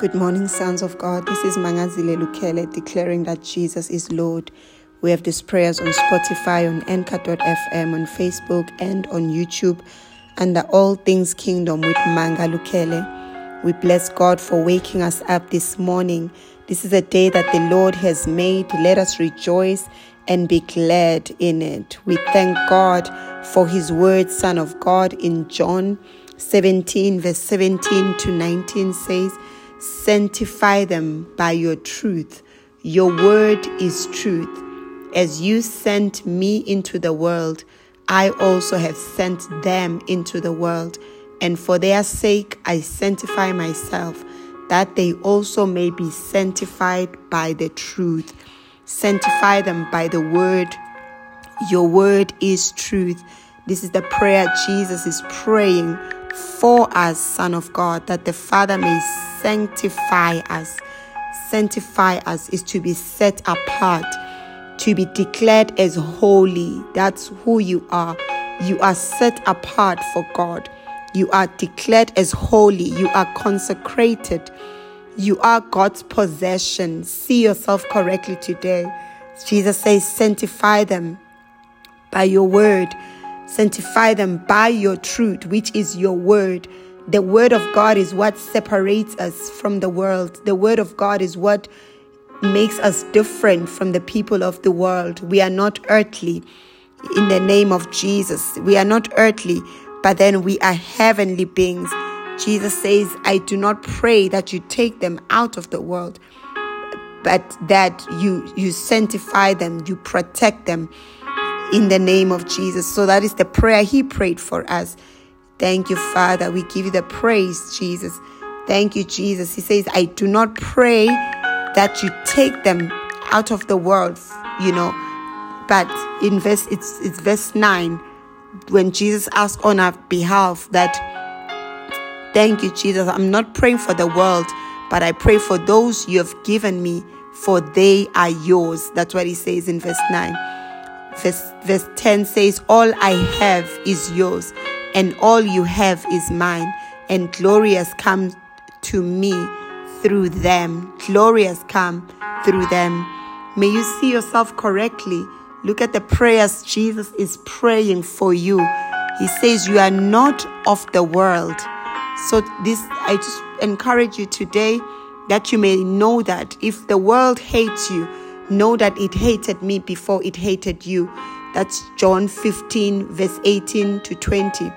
Good morning, sons of God. This is Mangazile Lukele declaring that Jesus is Lord. We have these prayers on Spotify, on Anchor.fm, on Facebook, and on YouTube under All Things Kingdom with Manga Lukele. We bless God for waking us up this morning. This is a day that the Lord has made. Let us rejoice and be glad in it. We thank God for His word, Son of God, in John 17, verse 17 to 19 says, Sanctify them by your truth. Your word is truth. As you sent me into the world, I also have sent them into the world. And for their sake I sanctify myself, that they also may be sanctified by the truth. Sanctify them by the word. Your word is truth. This is the prayer Jesus is praying for us, Son of God, that the Father may sanctify us. Sanctify us is to be set apart, to be declared as holy. That's who you are. You are set apart for God. You are declared as holy. You are consecrated. You are God's possession. See yourself correctly today. Jesus says, Sanctify them by your word. Sanctify them by your truth, which is your word. The word of God is what separates us from the world. The word of God is what makes us different from the people of the world. We are not earthly in the name of Jesus. We are not earthly, but then we are heavenly beings. Jesus says, I do not pray that you take them out of the world, but that you you sanctify them, you protect them in the name of Jesus. So that is the prayer he prayed for us. Thank you, Father. We give you the praise, Jesus. Thank you, Jesus. He says, I do not pray that you take them out of the world, you know. But in verse it's it's verse 9 when Jesus asked on our behalf that thank you, Jesus. I'm not praying for the world, but I pray for those you have given me, for they are yours. That's what he says in verse 9. Verse, verse 10 says, All I have is yours, and all you have is mine, and glory has come to me through them. Glory has come through them. May you see yourself correctly. Look at the prayers Jesus is praying for you. He says, You are not of the world. So, this, I just encourage you today that you may know that if the world hates you, know that it hated me before it hated you. That's John 15, verse 18 to 20.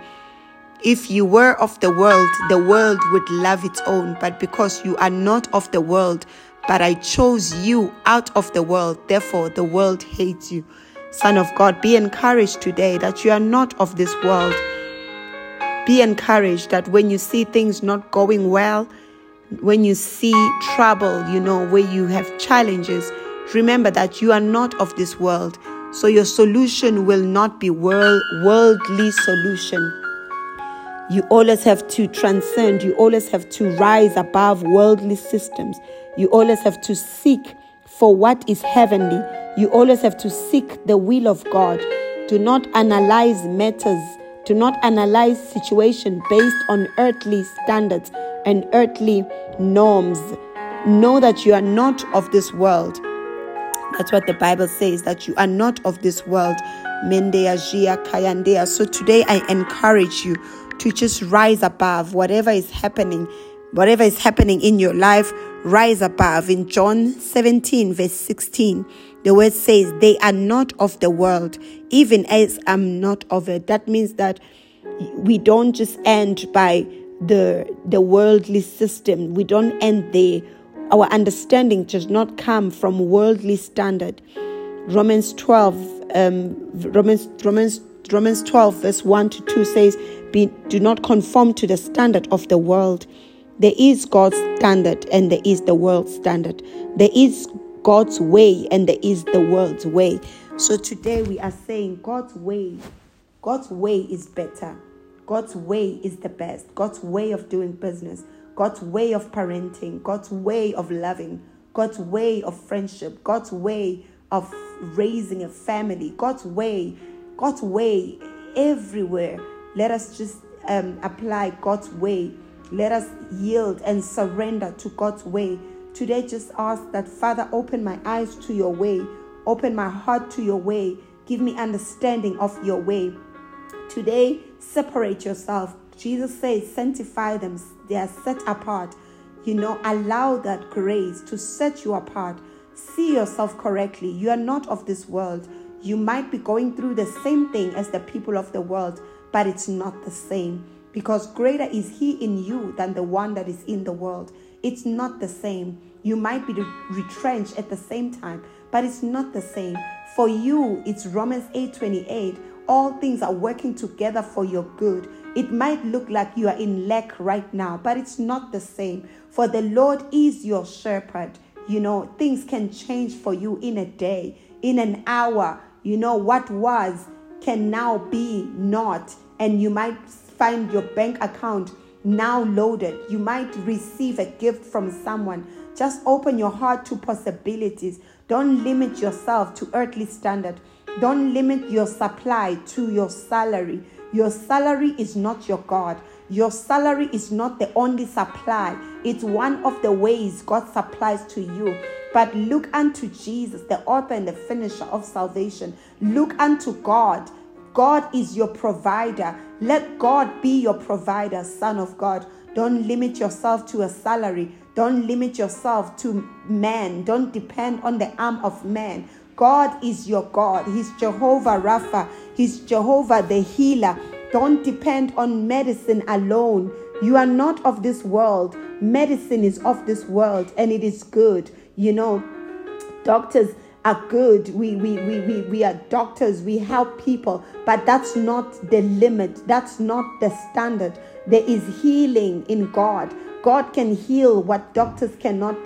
If you were of the world, the world would love its own. But because you are not of the world, but I chose you out of the world, therefore the world hates you. Son of God, be encouraged today that you are not of this world. Be encouraged that when you see things not going well, when you see trouble, you know, where you have challenges, remember that you are not of this world. So your solution will not be world, worldly solution. You always have to transcend. You always have to rise above worldly systems. You always have to seek for what is heavenly. You always have to seek the will of God. Do not analyze matters. Do not analyze situation based on earthly standards and earthly norms. Know that you are not of this world. That's what the Bible says, that you are not of this world. Mendea, Jia, Kayandea. So today I encourage you to just rise above whatever is happening, whatever is happening in your life, rise above. In John 17, verse 16, the word says, They are not of the world, even as I'm not of it. That means that we don't just end by the the worldly system. We don't end there our understanding does not come from worldly standard. Romans 12, um, Romans, Romans, Romans 12, verse 1 to 2 says, Be, Do not conform to the standard of the world. There is God's standard and there is the world's standard. There is God's way and there is the world's way. So today we are saying God's way, God's way is better. God's way is the best. God's way of doing business. God's way of parenting, God's way of loving, God's way of friendship, God's way of raising a family, God's way, God's way everywhere. Let us just um, apply God's way Let us yield and surrender to God's way. Today, just ask that, Father, open my eyes to your way, open my heart to your way, give me understanding of your way. Today, separate yourself. Jesus says, sanctify them, they are set apart. You know, allow that grace to set you apart. See yourself correctly. You are not of this world. You might be going through the same thing as the people of the world, but it's not the same because greater is He in you than the one that is in the world. It's not the same. You might be retrenched at the same time, but it's not the same. For you, it's Romans 8 28. All things are working together for your good. It might look like you are in lack right now, but it's not the same. For the Lord is your shepherd. You know, things can change for you in a day, in an hour. You know, what was can now be not. And you might find your bank account now loaded. You might receive a gift from someone. Just open your heart to possibilities. Don't limit yourself to earthly standard. Don't limit your supply to your salary. Your salary is not your God. Your salary is not the only supply. It's one of the ways God supplies to you. But look unto Jesus, the author and the finisher of salvation. Look unto God. God is your provider. Let God be your provider, Son of God. Don't limit yourself to a salary. Don't limit yourself to man. Don't depend on the arm of man. God is your God. He's Jehovah Rapha. He's Jehovah the healer. Don't depend on medicine alone. You are not of this world. Medicine is of this world and it is good. You know, doctors are good. We, we, we, we, we are doctors. We help people. But that's not the limit. That's not the standard. There is healing in God. God can heal what doctors cannot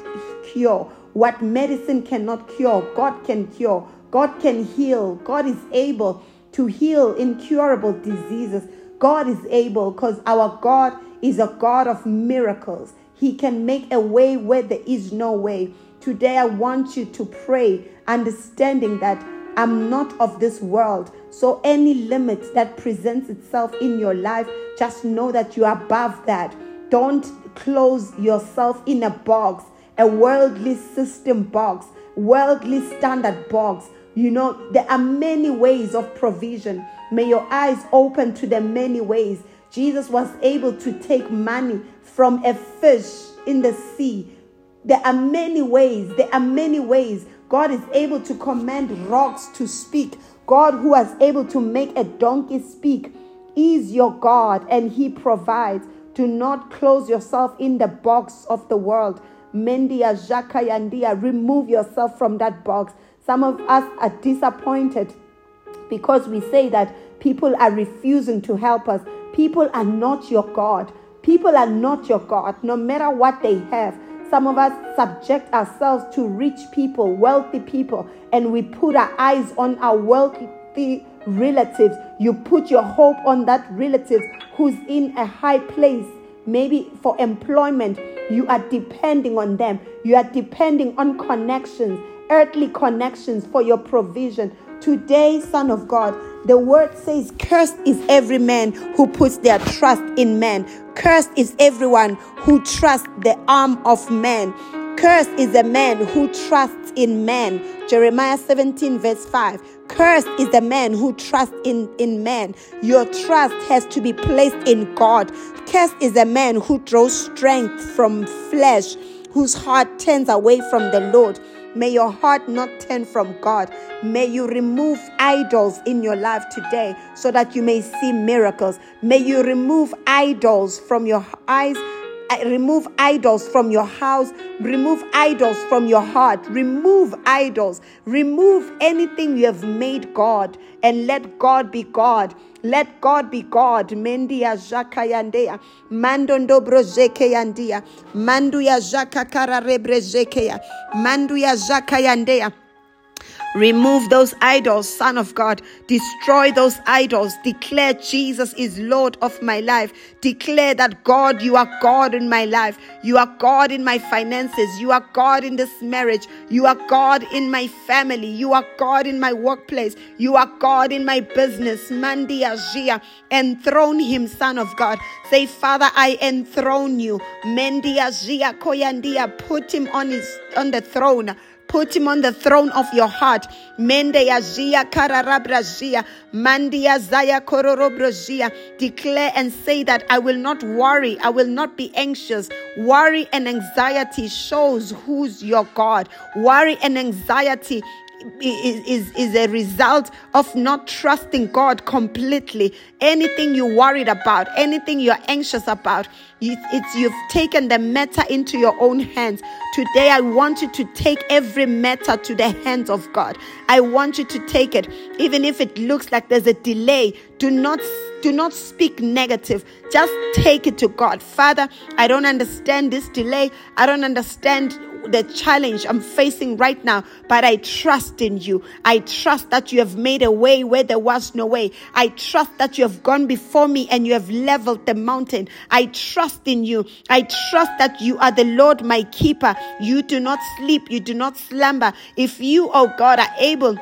cure. What medicine cannot cure, God can cure. God can heal. God is able to heal incurable diseases. God is able because our God is a God of miracles. He can make a way where there is no way. Today, I want you to pray, understanding that I'm not of this world. So, any limit that presents itself in your life, just know that you are above that. Don't close yourself in a box, a worldly system box, worldly standard box. You know, there are many ways of provision. May your eyes open to the many ways. Jesus was able to take money from a fish in the sea there are many ways. There are many ways. God is able to command rocks to speak. God, who was able to make a donkey speak, is your God and He provides. Do not close yourself in the box of the world. Mendia, Jakayandia, remove yourself from that box. Some of us are disappointed because we say that people are refusing to help us. People are not your God. People are not your God, no matter what they have. Some of us subject ourselves to rich people, wealthy people, and we put our eyes on our wealthy relatives. You put your hope on that relative who's in a high place, maybe for employment. You are depending on them. You are depending on connections, earthly connections for your provision. Today, Son of God, the word says, Cursed is every man who puts their trust in man. Cursed is everyone who trusts the arm of man. Cursed is the man who trusts in man. Jeremiah 17, verse 5. Cursed is the man who trusts in, in man. Your trust has to be placed in God. Cursed is the man who draws strength from flesh, whose heart turns away from the Lord. May your heart not turn from God. May you remove idols in your life today so that you may see miracles. May you remove idols from your eyes remove idols from your house, remove idols from your heart, remove idols, remove anything you have made God, and let God be God. Let God be God. Mendia jakayandea. Mandondo brozeke yandia. Manduya jakakara rebrezekeya. Manduya jakayandea. Remove those idols, Son of God. Destroy those idols. Declare Jesus is Lord of my life. Declare that God, you are God in my life. You are God in my finances. You are God in this marriage. You are God in my family. You are God in my workplace. You are God in my business. Mandia Jia. Enthrone him, Son of God. Say, Father, I enthrone you. Mendia Jia Koyandia. Put him on his on the throne. Put him on the throne of your heart. Mende yazia kararabrazia. Mandia zaya kororobrazia. Declare and say that I will not worry. I will not be anxious. Worry and anxiety shows who's your God. Worry and anxiety is, is a result of not trusting God completely. Anything you're worried about, anything you're anxious about, it's you've taken the matter into your own hands. Today, I want you to take every matter to the hands of God. I want you to take it, even if it looks like there's a delay. Do not do not speak negative. Just take it to God. Father, I don't understand this delay. I don't understand the challenge I'm facing right now, but I trust in you. I trust that you have made a way where there was no way. I trust that you have gone before me and you have leveled the mountain. I trust in you. I trust that you are the Lord my keeper. You do not sleep. You do not slumber. If you, oh God, are able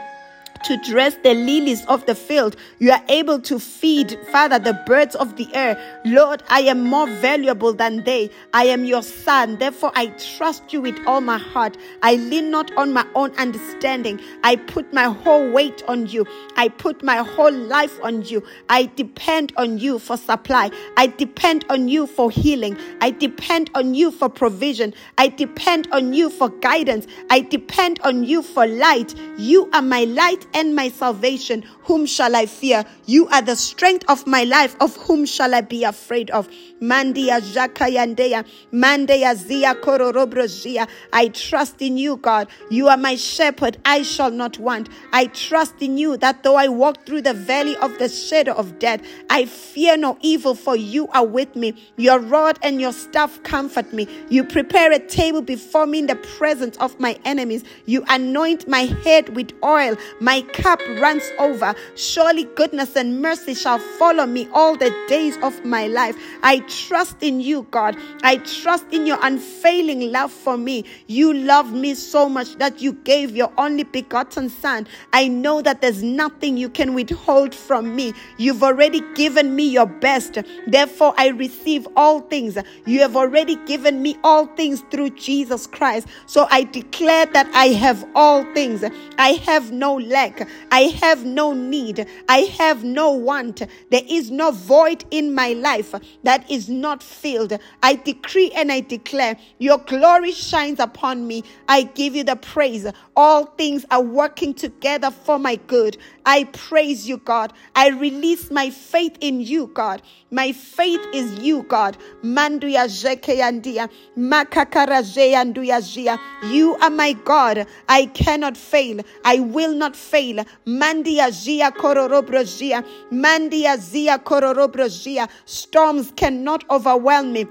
to dress the lilies of the field. You are able to feed, Father, the birds of the air. Lord, I am more valuable than they. I am your son. Therefore, I trust you with all my heart. I lean not on my own understanding. I put my whole weight on you. I put my whole life on you. I depend on you for supply. I depend on you for healing. I depend on you for provision. I depend on you for guidance. I depend on you for light. You are my light and my salvation. Whom shall I fear? You are the strength of my life. Of whom shall I be afraid of? Mandia Jakayandeya, Mandeya Zia Kororobrozia. I trust in you, God. You are my shepherd. I shall not want. I trust in you that though I walk through the valley of the shadow of death, I fear no evil, for you are with me. Your rod and your staff comfort me. You prepare a table before me in the presence of my enemies. You anoint my head with oil. My cup runs over. Surely goodness and mercy shall follow me all the days of my life. I trust in you, God. I trust in your unfailing love for me. You love me so much that you gave your only begotten Son. I know that there's nothing you can withhold from me. You've already given me your best. Therefore, I receive all things. You have already given me all things through Jesus Christ. So I declare that I have all things. I have no lack. I have no need. I have no want. There is no void in my life that is not filled. I decree and I declare your glory shines upon me. I give you the praise. All things are working together for my good. I praise you, God. I release my faith in you, God. My faith is you, God. Manduya jekeyandia, makakarajeyanduya You are my God. I cannot fail. I will not fail. Mandia jia kororobrojia, mandia zia kororobrojia. Storms cannot overwhelm me.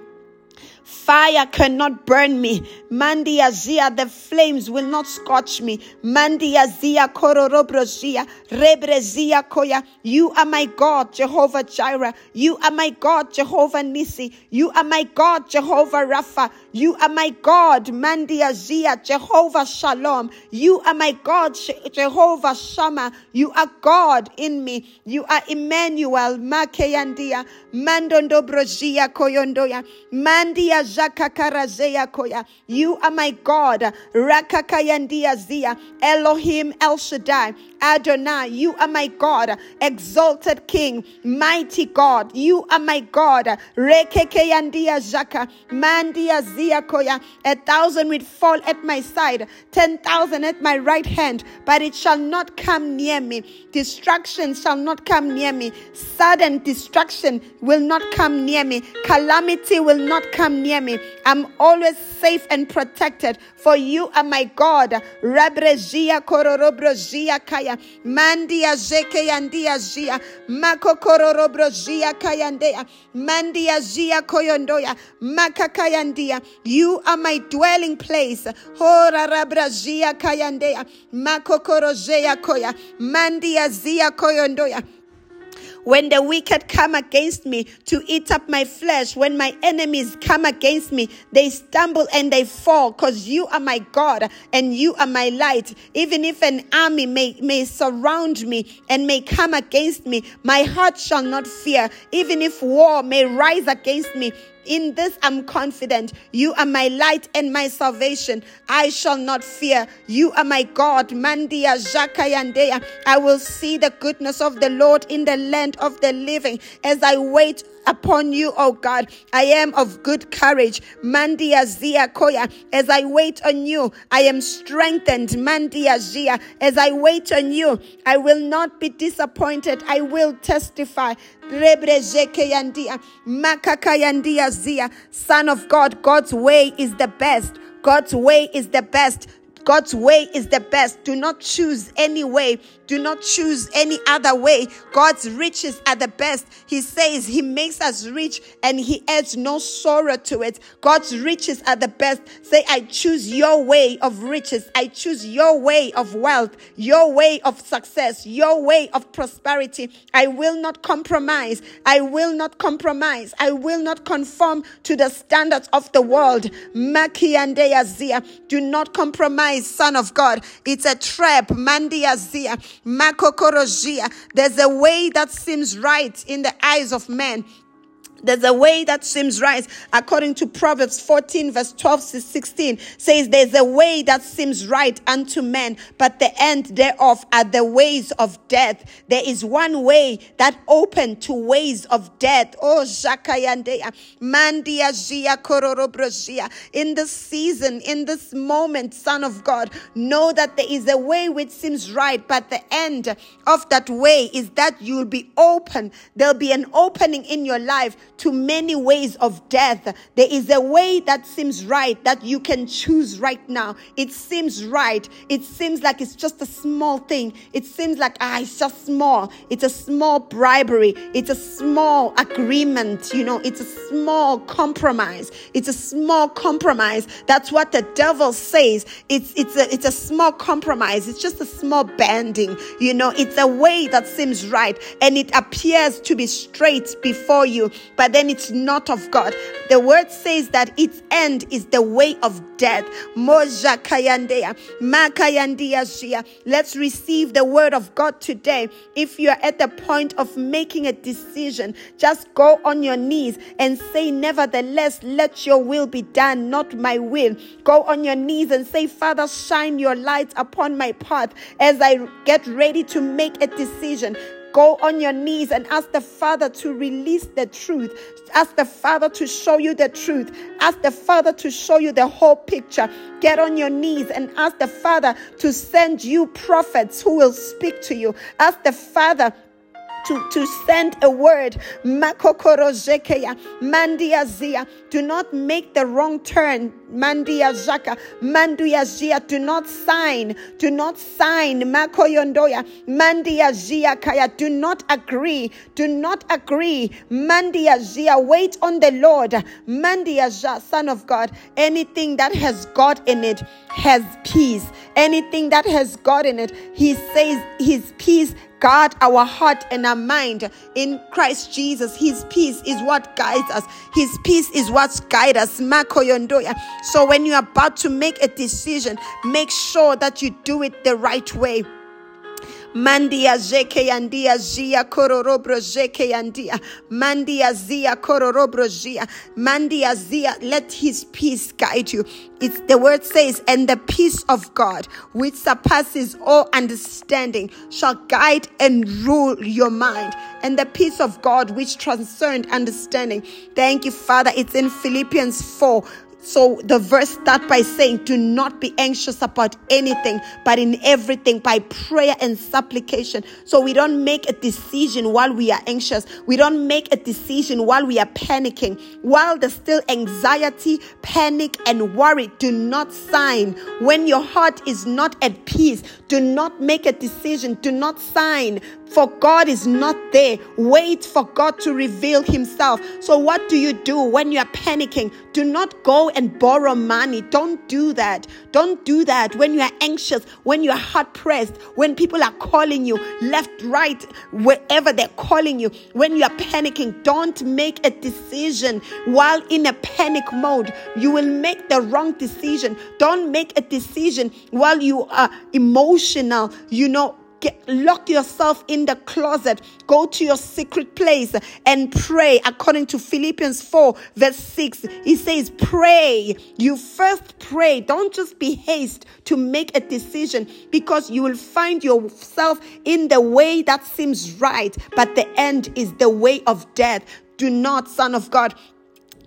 Fire cannot burn me. Mandia zia, the flames will not scorch me. Mandia zia kororobrozia, rebrezia koya. You are my God, Jehovah Jireh. You are my God, Jehovah Nisi. You are my God, Jehovah Rapha. You are my God, Mandia zia, Jehovah Shalom. You are my God, Jehovah Shammah. You are God in me. You are Emmanuel, Makeyandia, Mandondo brozia koyondoya, Mandia koya. You are my God. Zia. Elohim El Shaddai. Adonai, you are my God, exalted King, mighty God, you are my God. Rekekeyandia Zaka, Mandia Ziakoya, a thousand will fall at my side, ten thousand at my right hand, but it shall not come near me. Destruction shall not come near me. Sudden destruction will not come near me. Calamity will not come near me. I'm always safe and protected, for you are my God. Rabrejia kororobrojia kaya. Mandia jeke yandia jia. Mako kororobrojia kayandea. Mandia jia koyondoya. Makakayandia. You are my dwelling place. Hora rabrajia kayandea. Mako korojea koya. Mandia zia koyondoya. When the wicked come against me to eat up my flesh, when my enemies come against me, they stumble and they fall because you are my God and you are my light. Even if an army may, may surround me and may come against me, my heart shall not fear. Even if war may rise against me, in this I'm confident. You are my light and my salvation. I shall not fear. You are my God. Mandia Jakayandea. I will see the goodness of the Lord in the land of the living as I wait upon you, O God. I am of good courage. Mandia Zia Koya. As I wait on you, I am strengthened. Mandia Zia. As I wait on you, I will not be disappointed. I will testify. Son of God, God's way is the best. God's way is the best. God's way is the best. Do not choose any way do not choose any other way. God's riches are the best. He says He makes us rich and He adds no sorrow to it. God's riches are the best. Say, I choose your way of riches. I choose your way of wealth, your way of success, your way of prosperity. I will not compromise. I will not compromise. I will not conform to the standards of the world. Do not compromise, Son of God. It's a trap. Mandiazia. There's a way that seems right in the eyes of men, there's a way that seems right, according to Proverbs 14, verse 12 to 16, says, There's a way that seems right unto men, but the end thereof are the ways of death. There is one way that open to ways of death. Oh, Jakayandea, Mandia. In this season, in this moment, Son of God, know that there is a way which seems right, but the end of that way is that you'll be open. There'll be an opening in your life to many ways of death. There is a way that seems right that you can choose right now. It seems right. It seems like it's just a small thing. It seems like, ah, it's just small. It's a small bribery. It's a small agreement. You know, it's a small compromise. It's a small compromise. That's what the devil says. It's, it's a, it's a small compromise. It's just a small bending. You know, it's a way that seems right and it appears to be straight before you. But but then it's not of God. The word says that its end is the way of death. Let's receive the word of God today. If you're at the point of making a decision, just go on your knees and say, Nevertheless, let your will be done, not my will. Go on your knees and say, Father, shine your light upon my path as I get ready to make a decision. Go on your knees and ask the Father to release the truth. Ask the Father to show you the truth. Ask the Father to show you the whole picture. Get on your knees and ask the Father to send you prophets who will speak to you. Ask the Father to, to send a word. Mandiazia. Do not make the wrong turn. Mandiazaka, mandiazia. Do not sign. Do not sign. Makoyondoya, mandiazia kaya. Do not agree. Do not agree. Mandiazia. Wait on the Lord. Mandiazia, Son of God. Anything that has God in it has peace. Anything that has God in it, He says His peace guard our heart and our mind in Christ Jesus. His peace is what guides us. His peace is what guides us. So when you're about to make a decision, make sure that you do it the right way. Mandia zeke yandia zia kororobro zeke yandia. Mandia zia kororobro zia. Mandia zia. Let his peace guide you. It's the word says, and the peace of God, which surpasses all understanding, shall guide and rule your mind. And the peace of God, which transcends understanding. Thank you, Father. It's in Philippians 4 So the verse start by saying, Do not be anxious about anything, but in everything by prayer and supplication. So we don't make a decision while we are anxious. We don't make a decision while we are panicking. While there's still anxiety, panic, and worry, do not sign. When your heart is not at peace, do not make a decision. Do not sign for God is not there. Wait for God to reveal Himself. So, what do you do when you are panicking? Do not go and borrow money. Don't do that. Don't do that when you are anxious, when you are hard pressed, when people are calling you left, right, wherever they're calling you, when you are panicking. Don't make a decision while in a panic mode. You will make the wrong decision. Don't make a decision while you are emotional, you know Get, lock yourself in the closet. Go to your secret place and pray. According to Philippians 4, verse 6, he says, Pray. You first pray. Don't just be haste to make a decision because you will find yourself in the way that seems right, but the end is the way of death. Do not, Son of God,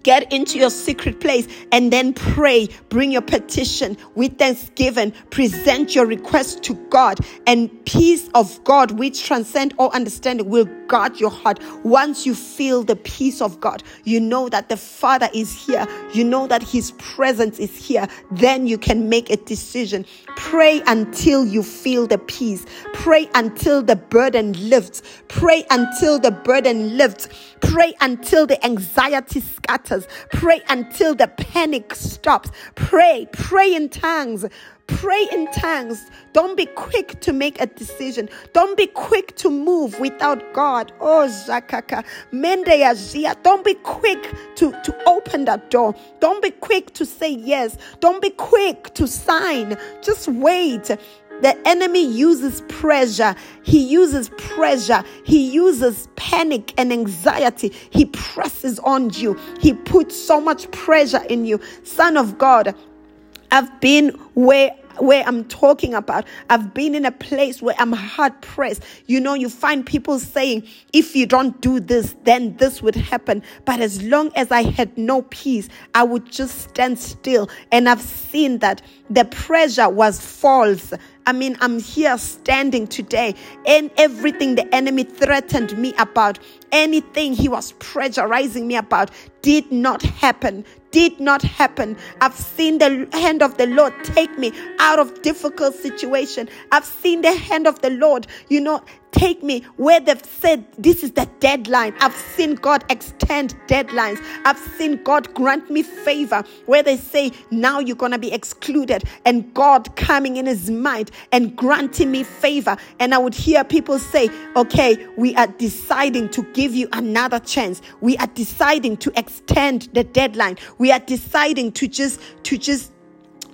Get into your secret place and then pray. Bring your petition with thanksgiving. Present your request to God, and peace of God, which transcend all understanding, will guard your heart. Once you feel the peace of God, you know that the Father is here. You know that His presence is here. Then you can make a decision. Pray until you feel the peace. Pray until the burden lifts. Pray until the burden lifts. Pray until the anxiety scatters. Pray until the panic stops. Pray, pray in tongues. Pray in tongues. Don't be quick to make a decision. Don't be quick to move without God. Oh, Zakaka. Mende Don't be quick to, to open that door. Don't be quick to say yes. Don't be quick to sign. Just wait. The enemy uses pressure. He uses pressure. He uses panic and anxiety. He presses on you. He puts so much pressure in you. Son of God, I've been where where I'm talking about. I've been in a place where I'm hard pressed. You know, you find people saying, if you don't do this, then this would happen. But as long as I had no peace, I would just stand still. And I've seen that the pressure was false. I mean, I'm here standing today, and everything the enemy threatened me about, anything he was pressurizing me about, did not happen did not happen. I've seen the hand of the Lord take me out of difficult situation. I've seen the hand of the Lord, you know, take me where they've said this is the deadline. I've seen God extend deadlines. I've seen God grant me favor where they say now you're going to be excluded and God coming in his mind and granting me favor. And I would hear people say, okay, we are deciding to give you another chance. We are deciding to extend the deadline. We are deciding to just, to just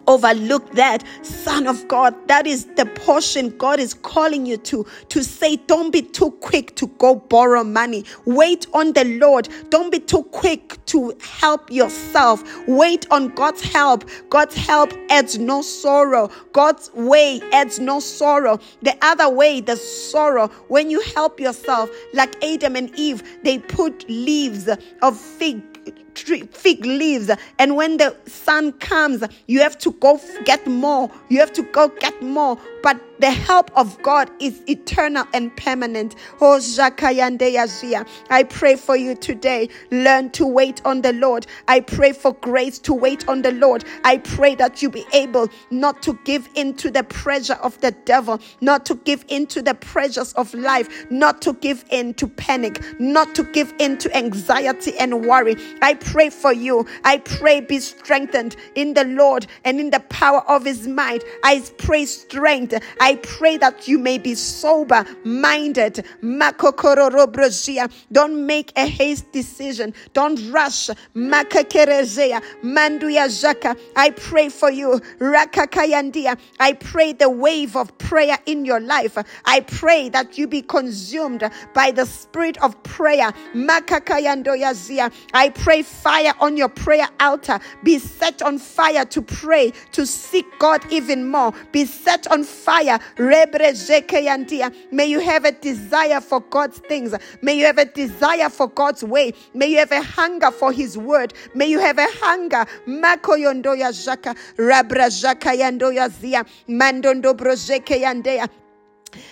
overlook that. Son of god that is the portion god is calling you to to say don't be too quick to go borrow money. Wait on the lord. Don't be too quick to help yourself. Wait on god's help. God's help adds no sorrow. God's way adds no sorrow. The other way the sorrow when you help yourself like adam and eve they put leaves of fig tree, fig leaves. And when the sun comes, you have to go get more. You have to go get more. But the help of God is eternal and permanent. Oh, I pray for you today. Learn to wait on the Lord. I pray for grace to wait on the Lord. I pray that you be able not to give in to the pressure of the devil, not to give in to the pressures of life, not to give in to panic, not to give in to anxiety and worry. I pray for you. I pray be strengthened in the Lord and in the power of his might. I pray strength I pray that you may be sober minded. Don't make a haste decision. Don't rush. I pray for you. I pray the wave of prayer in your life. I pray that you be consumed by the spirit of prayer. I pray fire on your prayer altar. Be set on fire to pray, to seek God even more. Be set on fire May you have a desire for God's things. May you have a desire for God's way. May you have a hunger for His word. May you have a hunger. Makoyondoya Jaka, Rabra Jaka Yandoya Zia, Mandondo Brojeke Yandea.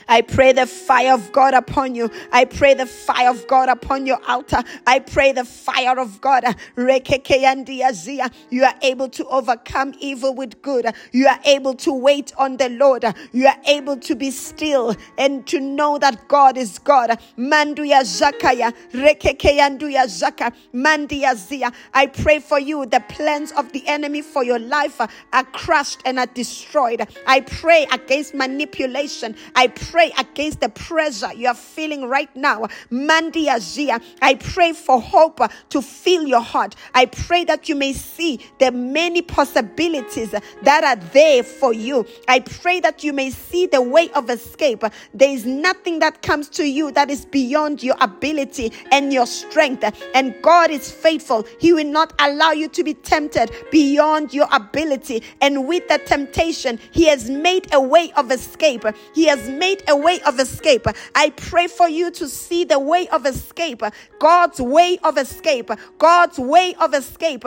I pray the fire of God upon you. I pray the fire of God upon your altar. I pray the fire of God. You are able to overcome evil with good. You are able to wait on the Lord. You are able to be still and to know that God is God. Manduya Zakaya, Rekekeyanduya Zaka, Mandia Zia. I pray for you. The plans of the enemy for your life are crushed and are destroyed. I pray against manipulation. I pray against the pressure you are feeling right now. Mandi Azia, I pray for hope to fill your heart. I pray that you may see the many possibilities that are there for you. I pray that you may see the way of escape. There is nothing that comes to you that is beyond your ability and your strength. And God is faithful. He will not allow you to be tempted beyond your ability. And with the temptation, He has made a way of escape. He has made a way of escape. I pray for you to see the way of escape, God's way of escape, God's way of escape.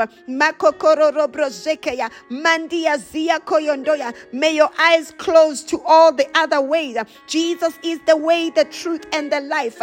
May your eyes close to all the other ways. Jesus is the way, the truth, and the life.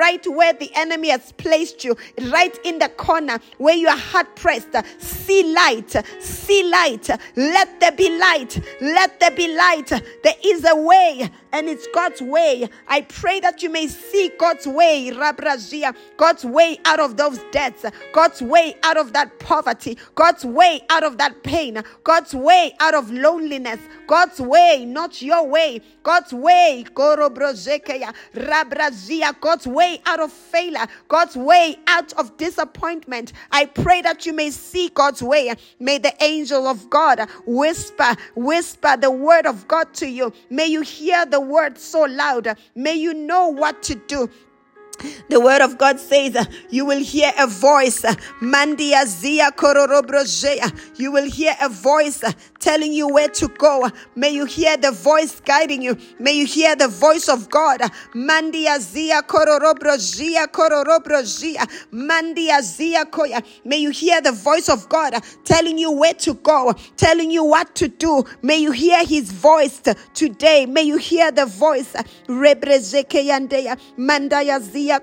Right where the enemy has placed you, right in the corner where you are hard pressed. See light, see light. Let there be light, let there be light. There is a way, and it's God's way. I pray that you may see God's way, Rabrazia, God's way out of those debts, God's way out of that poverty, God's way out of that pain, God's way out of loneliness, God's way, not your way, God's way, Gorobrozekeya, Rabrazia, God's way out of failure, God's way out of disappointment. I pray that you may see God's way. May the angel of God whisper, whisper the word of God to you. May you hear the word so loud. May you know what to do. The word of God says, You will hear a voice. Mandia zia. You will hear a voice telling you where to go. May you hear the voice guiding you. May you hear the voice of God. Mandia zia kororobrojea kororobrojea. Mandia zia koya. May you hear the voice of God telling you where to go, telling you what to do. May you hear his voice today. May you hear the voice. Rebrezeke yandeya. Mandaya zia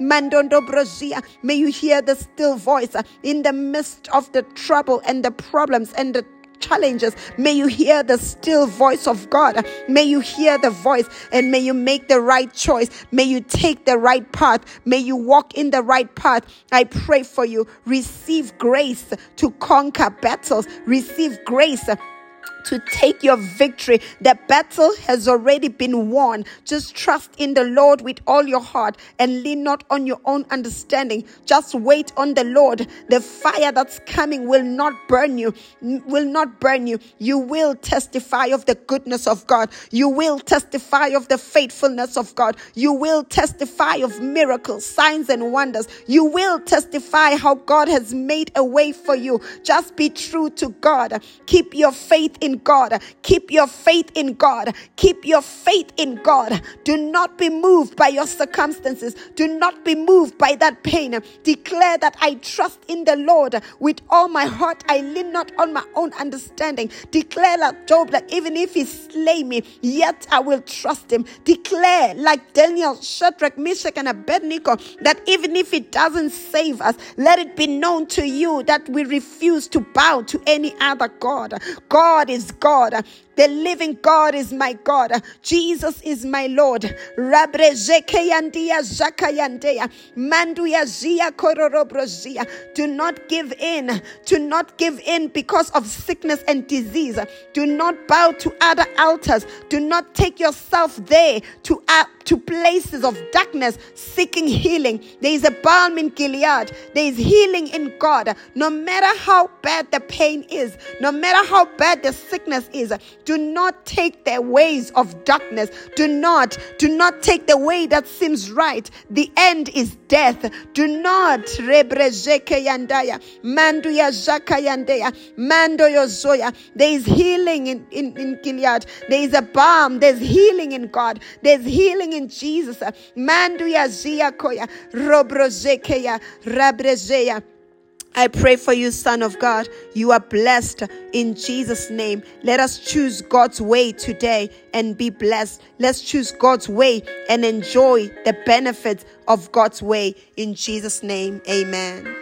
Mandondo Brozia. May you hear the still voice in the midst of the trouble and the problems and the challenges. May you hear the still voice of God. May you hear the voice and may you make the right choice. May you take the right path. May you walk in the right path. I pray for you. Receive grace to conquer battles. Receive grace to take your victory. The battle has already been won. Just trust in the Lord with all your heart and lean not on your own understanding. Just wait on the Lord. The fire that's coming will not burn you, will not burn you. You will testify of the goodness of God. You will testify of the faithfulness of God. You will testify of miracles, signs, and wonders. You will testify how God has made a way for you. Just be true to God. Keep your faith in God. Keep your faith in God. Keep your faith in God. Do not be moved by your circumstances. Do not be moved by that pain. Declare that I trust in the Lord with all my heart. I lean not on my own understanding. Declare like Job that even if he slay me, yet I will trust him. Declare like Daniel, Shadrach, Meshach, and Abednego that even if it doesn't save us, let it be known to you that we refuse to bow to any other God. God is God. The living God is my God. Jesus is my Lord. Do not give in. Do not give in because of sickness and disease. Do not bow to other altars. Do not take yourself there to, uh, to places of darkness seeking healing. There is a balm in Gilead. There is healing in God. No matter how bad the pain is, no matter how bad the sickness is, Do not take the ways of darkness. Do not, do not take the way that seems right. The end is death. Do not rebrejeke yandaya. Mando ya jaka yandeya. Mando yozoya. There is healing in, in, in Gilead. There is a balm. There's healing in God. There's healing in Jesus. Mando ya zia koya. Robrozekeya. Rabrezeya. I pray for you, Son of God. You are blessed in Jesus' name. Let us choose God's way today and be blessed. Let's choose God's way and enjoy the benefits of God's way in Jesus' name. Amen.